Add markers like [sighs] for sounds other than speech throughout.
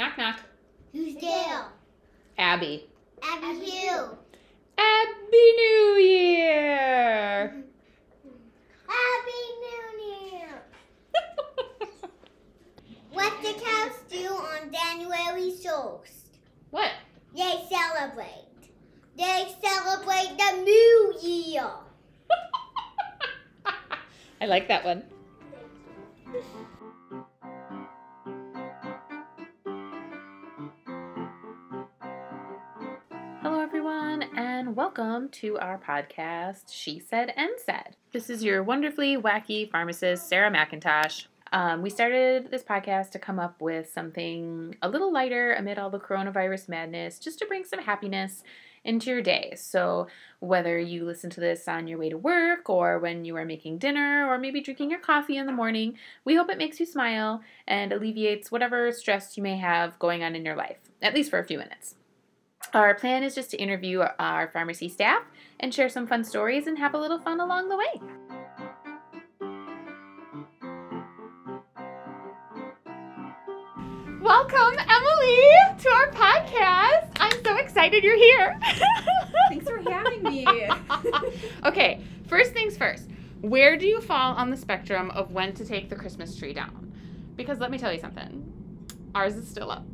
Knock knock. Who's there? Abby. Abby who? Happy New Year! [laughs] Happy New Year. [laughs] What the cows do on January 1st? what? They celebrate. They celebrate the New Year. [laughs] I like that one. Everyone, and welcome to our podcast, She Said and Said. This is your wonderfully wacky pharmacist, Sarah McIntosh. Um, we started this podcast to come up with something a little lighter amid all the coronavirus madness, just to bring some happiness into your day. So, whether you listen to this on your way to work or when you are making dinner or maybe drinking your coffee in the morning, we hope it makes you smile and alleviates whatever stress you may have going on in your life, at least for a few minutes. Our plan is just to interview our pharmacy staff and share some fun stories and have a little fun along the way. Welcome, Emily, to our podcast. I'm so excited you're here. [laughs] Thanks for having me. [laughs] okay, first things first. Where do you fall on the spectrum of when to take the Christmas tree down? Because let me tell you something. Ours is still up.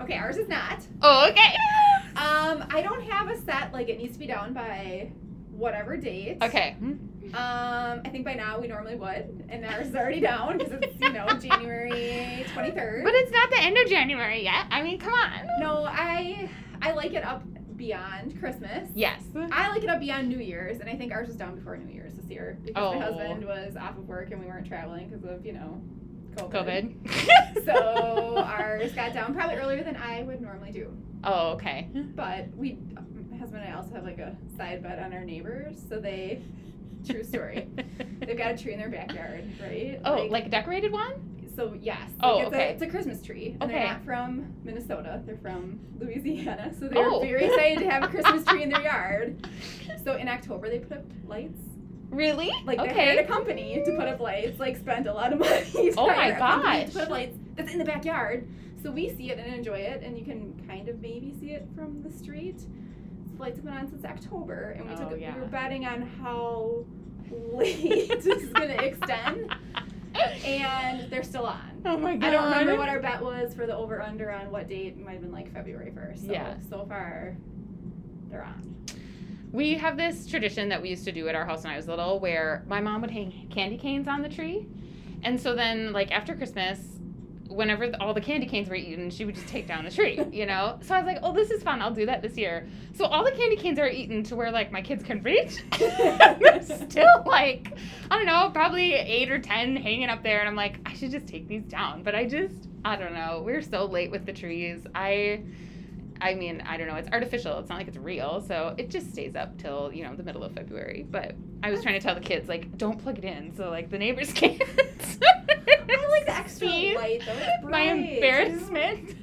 Okay. Ours is not. oh, okay. [laughs] Um, I don't have a set like it needs to be down by whatever date. Okay. Um, I think by now we normally would, and ours is already down because it's you know [laughs] January twenty third. But it's not the end of January yet. I mean, come on. no, I I like it up beyond Christmas. Yes. I like it up beyond New Year's, and I think ours was down before New Year's this year because my Oh. husband was off of work and we weren't traveling because of you know COVID. COVID. [laughs] So [laughs] ours got down probably earlier than I would normally do. oh, okay. But we, my husband and I also have like a side bet on our neighbors. So they, true story, [laughs] they've got a tree in their backyard, right? oh, like, a decorated one? so yes. Oh, like it's okay. A, it's a Christmas tree, and Okay. they're not from Minnesota. They're from Louisiana. So they're Oh. very excited to have a Christmas tree in their yard. So in October they put up lights. Really? Like they hired a company to put up lights. Like spent a lot of money. [laughs] to Oh my gosh. To put up lights that's in the backyard. So we see it and enjoy it, and you can kind of maybe see it from the street. The lights have been on since October, and we Oh, took yeah. we were betting on how late [laughs] this is gonna extend, and they're still on. oh my god. I don't remember what our bet was for the over under on what date. It might have been like February first. So Yeah. so far, they're on. We have this tradition that we used to do at our house when I was little where my mom would hang candy canes on the tree. And so then, like, after Christmas, whenever the, all the candy canes were eaten, she would just take down the tree, you know? [laughs] So I was like, oh, this is fun. I'll do that this year. So all the candy canes are eaten to where, like, my kids can reach. [laughs] [laughs] There's still, like, I don't know, probably eight or 10 hanging up there. And I'm like, I should just take these down. But I just, I don't know. We're so late with the trees. I. I mean, I don't know. It's artificial. It's not like it's real. So it just stays up till, you know, the middle of February. But I was trying to tell the kids, like, don't plug it in so, like, the neighbors [laughs] can't. I like the extra See? light though. My embarrassment.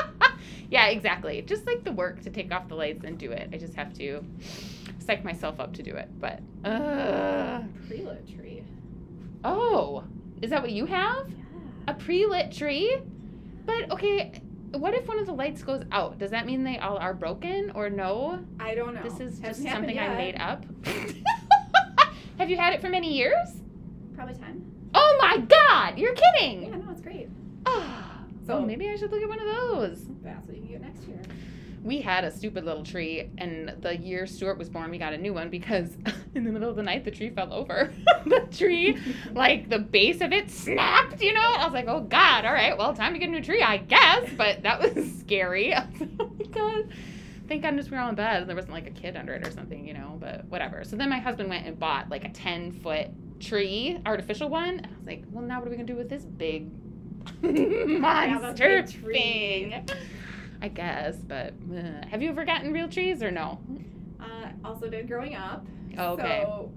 [laughs] yeah, exactly. Just like the work to take off the lights and do it. I just have to psych myself up to do it. But, uh, Pre-lit tree. oh, is that what you have? Yeah. A pre lit tree? But, okay, what if one of the lights goes out? Does that mean they all are broken or no? I don't know. This is just Hasn't happened something I made up. [laughs] [laughs] Have you had it for many years? Probably ten. Oh my god, you're kidding. Yeah, no, it's great. So [sighs] oh, So- maybe I should look at one of those. That's what you can get next year. We had a stupid little tree, and the year Stuart was born, we got a new one because [laughs] in the middle of the night the tree fell over. [laughs] the tree, like the base of it snapped, you know? I was like, oh god, all right, well, time to get a new tree, I guess. But that was [laughs] scary. I was like, oh my god. Thank goodness we were all in bed and there wasn't like a kid under it or something, you know, but whatever. So then my husband went and bought like a 10 foot tree, artificial one. And I was like, well, now what are we going to do with this big monster big tree. thing? I guess, but uh, have you ever gotten real trees or no? Uh, also did growing up. Oh, okay. So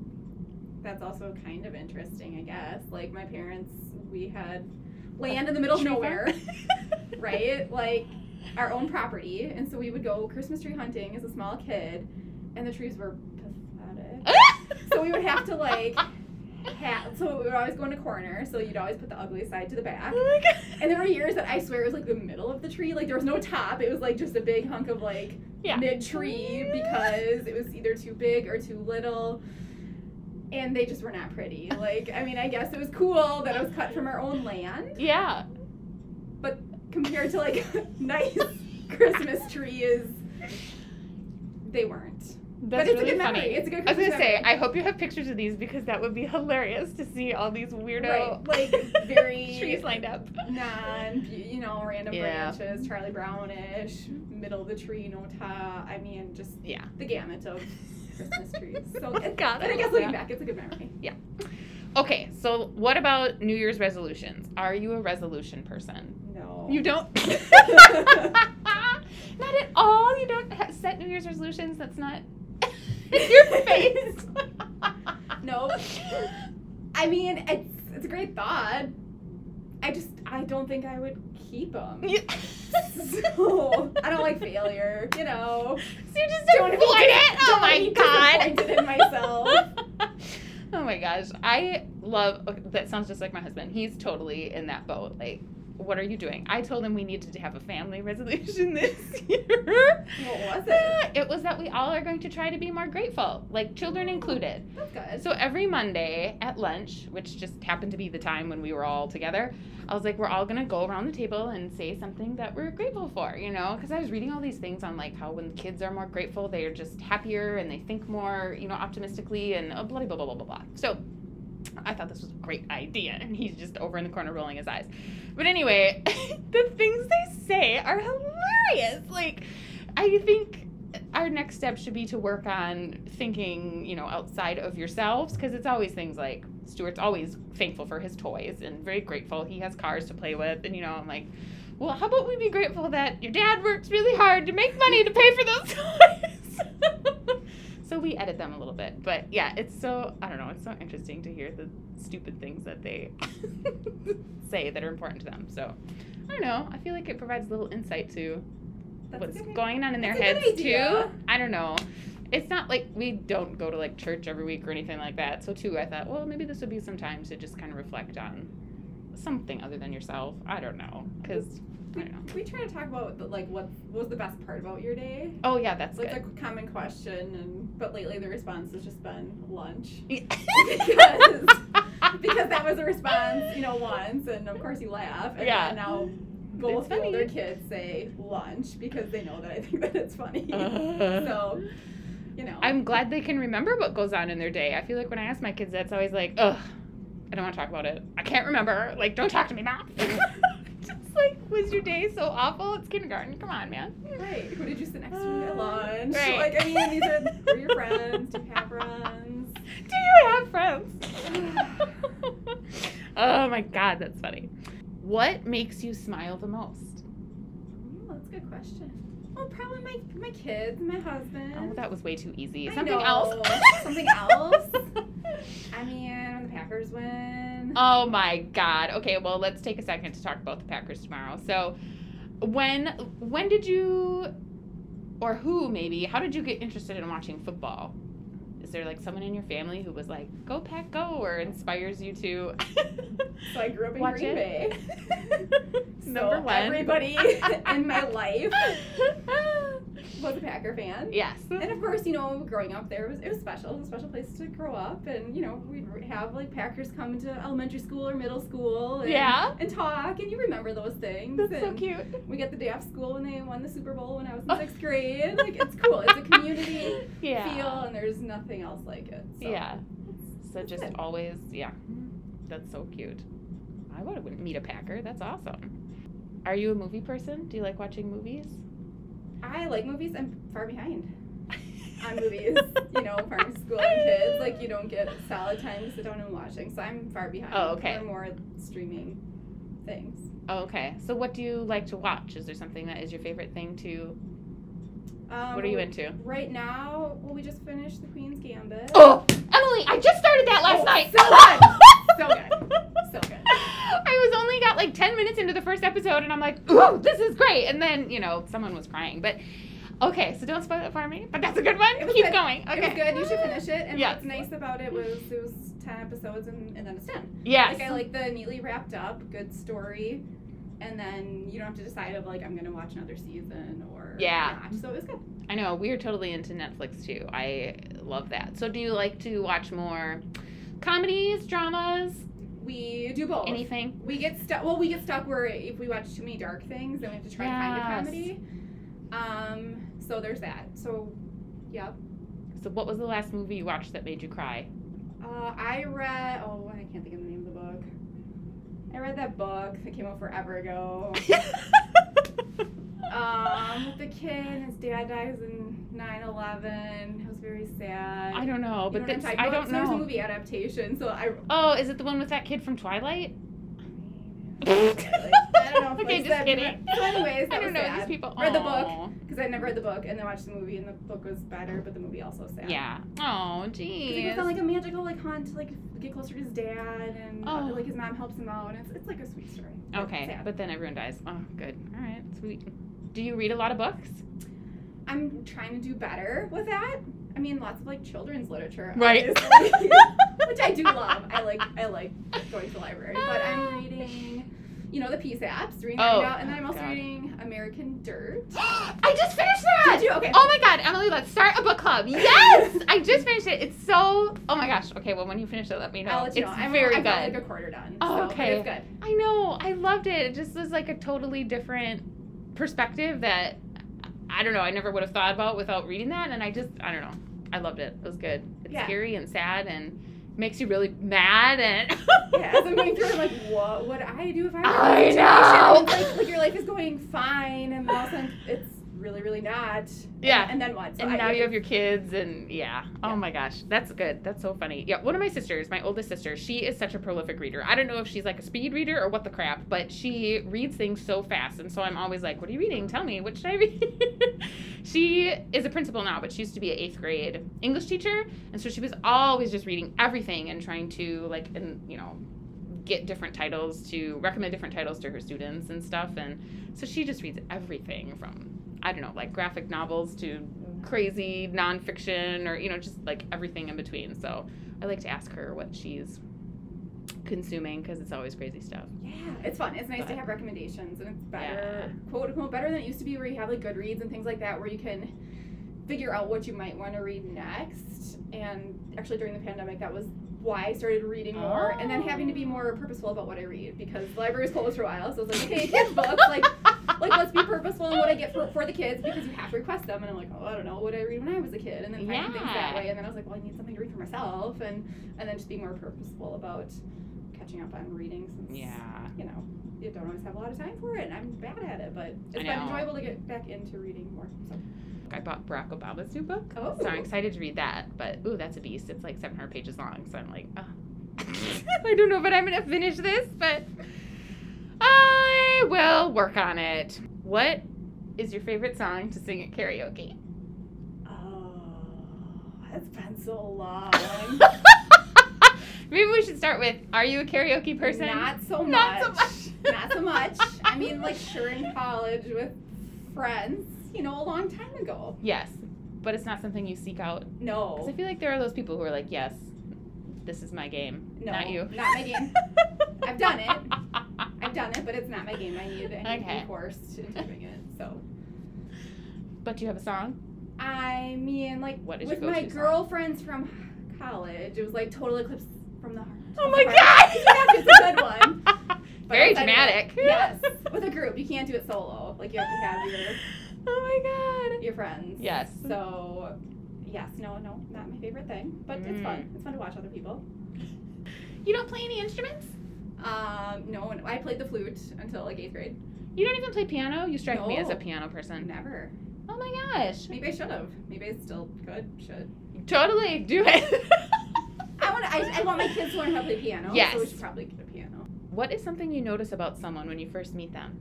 that's also kind of interesting, I guess. Like my parents, we had land in the middle of nowhere, [laughs] right? Like our own property, and so we would go Christmas tree hunting as a small kid, and the trees were pathetic. [laughs] so we would have to like hat. So we would always go in a corner. So you'd always put the ugly side to the back. Oh my god. And there were years that I swear it was like the middle of the tree. Like there was no top. It was like just a big hunk of like Yeah. mid tree oh because it was either too big or too little. And they just were not pretty. Like, I mean, I guess it was cool that it was cut from our own land, Yeah. but compared to like [laughs] nice Christmas trees, they weren't. That's but it's really a good funny. memory. It's a good I was gonna say. I hope you have pictures of these because that would be hilarious to see all these weirdo Right, like [laughs] very trees lined up. non, you know, random Yeah. branches, Charlie Brownish, middle of the tree, no top. I mean, just Yeah. the gamut of Christmas trees. [laughs] So, Oh, it, God, but I I guess looking that. back, it's a good memory. Yeah. Okay, so what about New Year's resolutions? Are you a resolution person? No. You don't. [laughs] not at all. You don't set New Year's resolutions. That's not [laughs] your face. [laughs] No. I mean, it's it's a great thought. I just I don't think I would keep them. You- [laughs] so I don't like failure. You know. So you just Don't avoid it. Oh my god. disappointed in myself. oh my gosh, I love. Okay, that sounds just like my husband. He's totally in that boat. Like, what are you doing? I told him we needed to have a family [laughs] resolution this [laughs] year. What was it? [laughs] It was that we all are going to try to be more grateful, like children included. That's good. So every Monday at lunch, which just happened to be the time when we were all together, I was like, we're all gonna go around the table and say something that we're grateful for, you know? Because I was reading all these things on like how when kids are more grateful, they are just happier and they think more, you know, optimistically and uh, blah blah blah blah blah blah. So I thought this was a great idea, and he's just over in the corner rolling his eyes. But anyway, [laughs] the things they say are hilarious. Like, I think our next step should be to work on thinking, you know, outside of yourselves because it's always things like Stuart's always thankful for his toys and very grateful he has cars to play with. And, you know, I'm like, well, how about we be grateful that your dad works really hard to make money to pay for those [laughs] toys? So we edit them a little bit. But yeah, it's so, I don't know, it's so interesting to hear the stupid things that they [laughs] say that are important to them. So I don't know. I feel like it provides a little insight to That's what's going on in their that's a good heads too. I don't know. It's not like we don't go to like church every week or anything like that. So too, I thought, well, maybe this would be some time to just kind of reflect on something other than yourself. I don't know, because We, we try to talk about the, like what was the best part about your day. Oh yeah, that's It's good. a common question, and but lately the response has just been lunch [laughs] because because that was a response, you know, once, and of course you laugh, and Yeah. now both the older kids say lunch because they know that I think that it's funny. Uh. [laughs] so, you know, I'm glad they can remember what goes on in their day. I feel like when I ask my kids, that's always like, ugh, I don't want to talk about it. I can't remember. Like, don't talk to me, mom. [laughs] Like, was your day so awful? It's kindergarten. Come on, man. right. Who did you sit next to at lunch? Right. Like, I mean, these are are your friends. Do you have friends? [laughs] Do you have friends? [laughs] oh my god, that's funny. What makes you smile the most? Oh, that's a good question. Well, probably my my kids, my husband. Oh, that was way too easy. Something else. [laughs] Something else? I mean, when the Packers win. Oh my god. Okay, well, let's take a second to talk about the Packers tomorrow. So, when when did you or who maybe, how did you get interested in watching football? Is there like someone in your family who was like, "Go Pack, go," or inspires you to [laughs] So I grew up in watch Green it? Bay. [laughs] Number so one. everybody [laughs] in my life was a Packer fan. yes. And of course, you know, growing up there was it was special. It was a special place to grow up, and you know, we'd have like Packers come into elementary school or middle school, and, Yeah. and talk, and you remember those things. That's so cute. We get the day off school when they won the Super Bowl when I was in oh. sixth grade. Like it's cool. It's a community [laughs] Yeah. feel, and there's nothing else like it. So. Yeah. So just always, yeah. Mm-hmm. That's so cute. I would to meet a Packer. That's awesome. Are you a movie person? Do you like watching movies? I like movies. I'm far behind [laughs] on movies. you know, from school and kids, like you don't get solid time to sit down and watching. So I'm far behind. Oh, okay. Or more streaming things. Oh, okay. So what do you like to watch? Is there something that is your favorite thing to? Um, What are you into? Right now, well, we just finished The Queen's Gambit. Oh, Emily, I just started that last Oh, night. so good. So good. So good. I was only got like 10 minutes into the first episode and I'm like, ooh, this is great. And then, you know, someone was crying. But Okay, so don't spoil it for me, but that's a good one. Keep good. going. Okay. It was good. You should finish it. And Yes. what's nice about it was it was ten episodes and, and then it's ten. Yes. Like I like the neatly wrapped up, good story, and then you don't have to decide of like I'm gonna watch another season or Yeah. not. So it was good. I know we're totally into Netflix too. I love that. So do you like to watch more comedies, dramas, We do both. anything? We get stuck. Well, we get stuck where if we watch too many dark things, then we have to try to find a Yes. comedy. Um. So there's that. So, yep. So what was the last movie you watched that made you cry? Uh, I read. Oh, I can't think of the name of the book. I read that book that came out forever ago. [laughs] Um, with the kid, his dad dies in 9/11. It was very sad. I don't know, You but know I'm that's, talking I don't So There's a movie adaptation, so I. Oh, is it the one with that kid from Twilight? I don't know. [laughs] If Okay, like just kidding. So anyways, [laughs] I don't know sad. these people. Read the book because I never read the book, and then watched the movie, and the book was better, but the movie also sad. Yeah. Oh, He geez. goes on like a magical like hunt to like get closer to his dad, and uh, Oh. like his mom helps him out, and it's, it's like a sweet story. Okay, but then everyone dies. Oh, good. All right, sweet. Do you read a lot of books? I'm trying to do better with that. I mean, lots of like children's literature, Right. [laughs] which I do love. I like I like going to the library, but I'm ah. reading, you know, the Peace apps, reading Oh, now, and then I'm oh also God. reading American Dirt. [gasps] I just finished that. Did you? Okay. Oh my god, Emily, let's start a book club. Yes! I just finished it. It's so oh my gosh. Okay, well when you finish it, let me know. I'll let you it's know. I'm, very I'm good. like a quarter done. Oh, so, okay. It's good. I know. I loved it. It just was like a totally different perspective that I don't know, I never would have thought about without reading that and I just I don't know. I loved it. It was good. It's Yeah. scary and sad and makes you really mad and [laughs] Yeah, as I'm going through, I'm like, what would I do if I were I know. Like, like your life is going fine, and then all of a sudden it's really, really not. Yeah. And, then what? So and I- now you have your kids and yeah. Oh my gosh. That's good. That's so funny. Yeah one of my sisters my oldest sister she is such a prolific reader. I don't know if she's like a speed reader or what the crap but she reads things so fast. And so i'm always like what are you reading? Tell me. What should i read? [laughs] She is a principal now but she used to be an eighth grade english teacher. And so she was always just reading everything and trying to like and you know get different titles to recommend different titles to her students and stuff. And so she just reads everything from I don't know, like graphic novels to crazy nonfiction or, you know, just like everything in between. So I like to ask her what she's consuming because it's always crazy stuff. Yeah, it's fun. It's nice But- to have recommendations, and it's better, Yeah. quote unquote, better than it used to be, where you have like Goodreads and things like that, where you can figure out what you might want to read next. And actually, during the pandemic, that was why I started reading more, and then having to be oh. more purposeful about what I read because the library was closed for a while. So I was like, okay, [laughs] kids books, like, like let's be purposeful in what I get for, for the kids because you have to request them. And I'm like, oh, I don't know what I read when I was a kid, and then finding things that way. And then I was like, well, I need something to read for myself, and and then just be more purposeful about catching up on reading since Yeah. you know you don't always have a lot of time for it and i'm bad at it but it's been enjoyable to get back into reading more so I bought Barack Obama's new book. Oh. So I'm oh. excited to read that. But, ooh, that's a beast. It's like 700 pages long. So I'm like, oh. [laughs] [laughs] I don't know, but I'm going to finish this. But ah. I will work on it. What is your favorite song to sing at karaoke? oh it's been so long [laughs] Maybe we should start with Are you a karaoke person? not so much Not so much. not so much i mean [laughs] like sure in college with friends you know a long time ago Yes, but it's not something you seek out. no Because I feel like there are those people who are like, yes, this is my game. no not you. not my game [laughs] I've done it. I've done it but it's not my game i need to Okay. forced into doing it so But do you have a song? I mean, like What is with my go-to song? girlfriends from college, it was like Total Eclipse from the Heart. Oh my god! It's a good [laughs] one. Very dramatic. it- yes, [laughs] with a group, you can't do it solo. Like you have to have your [laughs] Oh my god. your friends. Yes. So, yes, no, no, not my favorite thing, but it's Mm. fun. It's fun to watch other people. You don't play any instruments? Um, no, and I played the flute until like eighth grade. You don't even play piano? You strike me as a piano person. Never. Oh my gosh. Maybe I should have. Maybe I still could. Should. Totally. Do it. [laughs] I want. I, I want my kids to learn how to play piano. Yes. So we should probably get a piano. what is something you notice about someone when you first meet them?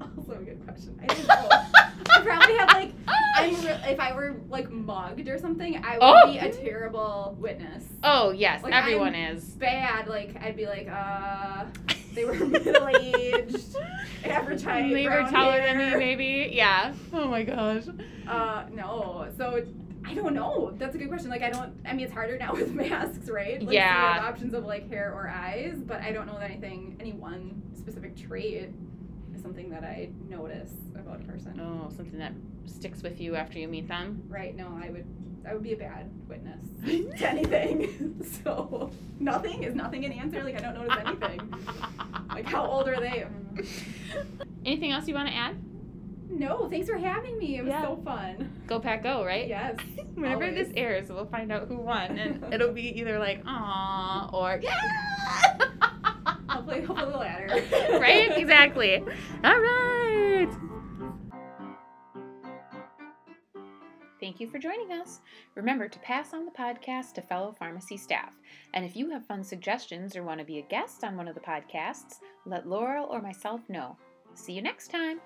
Also a good question. I don't know. I probably have like I'm re- if I were like mugged or something, I would Oh. be a terrible witness. Oh, yes. Like, everyone is. Bad. Like I'd be like, uh, They were [laughs] middle aged, average height. They were brown taller than me, hair. maybe. Yeah. Oh my gosh. Uh, no. So I don't know. That's a good question. Like I don't. I mean, it's harder now [laughs] with masks, right? Like, so you Yeah. have options of like hair or eyes, but I don't know that anything, any one specific trait something that I notice about a person. Oh, something that sticks with you after you meet them. Right? No, I would. I would be a bad witness [laughs] to anything. [laughs] so nothing is nothing an answer. Like I don't notice anything. [laughs] Like how old are they? Mm. Anything else you want to add? No, thanks for having me. It was Yeah. so fun. Go Pack Go, right? Yes. Whenever always. this airs, we'll find out who won, and it'll be either like "aw" or "yeah." Hopefully, hopefully the latter. [laughs] right? Exactly. All right. Thank you for joining us. Remember to pass on the podcast to fellow pharmacy staff. And if you have fun suggestions or want to be a guest on one of the podcasts, let Laurel or myself know. See you next time.